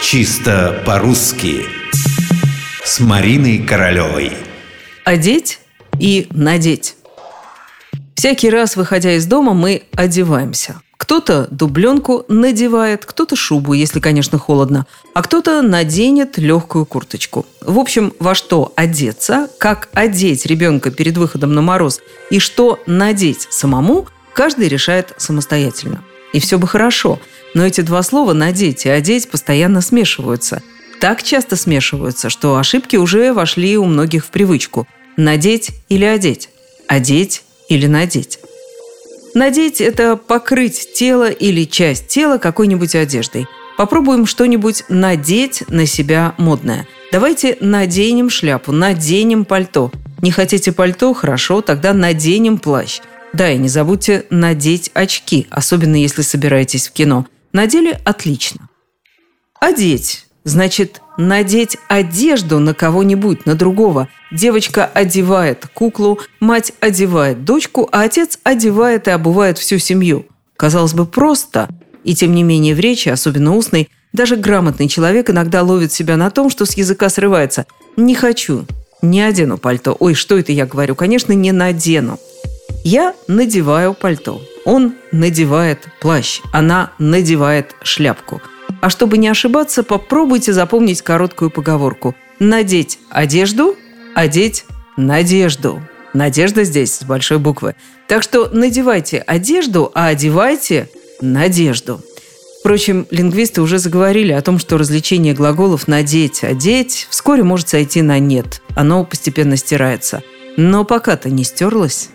Чисто по-русски С Мариной Королевой Одеть и надеть Всякий раз, выходя из дома, мы одеваемся. Кто-то дубленку надевает, кто-то шубу, если, конечно, холодно, а кто-то наденет легкую курточку. В общем, во что одеться, как одеть ребенка перед выходом на мороз и что надеть самому, каждый решает самостоятельно. И все бы хорошо, но эти два слова «надеть» и «одеть» постоянно смешиваются. Так часто смешиваются, что ошибки уже вошли у многих в привычку. Надеть или одеть? Одеть или надеть. Надеть – это покрыть тело или часть тела какой-нибудь одеждой. Попробуем что-нибудь надеть на себя модное. Давайте наденем шляпу, наденем пальто. Не хотите пальто? Хорошо, тогда наденем плащ. Да, и не забудьте надеть очки, особенно если собираетесь в кино. Надели – отлично. Одеть Значит, надеть одежду на кого-нибудь, на другого. Девочка одевает куклу, мать одевает дочку, а отец одевает и обувает всю семью. Казалось бы, просто. И тем не менее в речи, особенно устной, даже грамотный человек иногда ловит себя на том, что с языка срывается. «Не хочу, не одену пальто». Ой, что это я говорю? Конечно, не надену. Я надеваю пальто. Он надевает плащ. Она надевает шляпку – а чтобы не ошибаться, попробуйте запомнить короткую поговорку. Надеть одежду, одеть надежду. Надежда здесь с большой буквы. Так что надевайте одежду, а одевайте надежду. Впрочем, лингвисты уже заговорили о том, что развлечение глаголов «надеть», «одеть» вскоре может сойти на «нет». Оно постепенно стирается. Но пока-то не стерлось.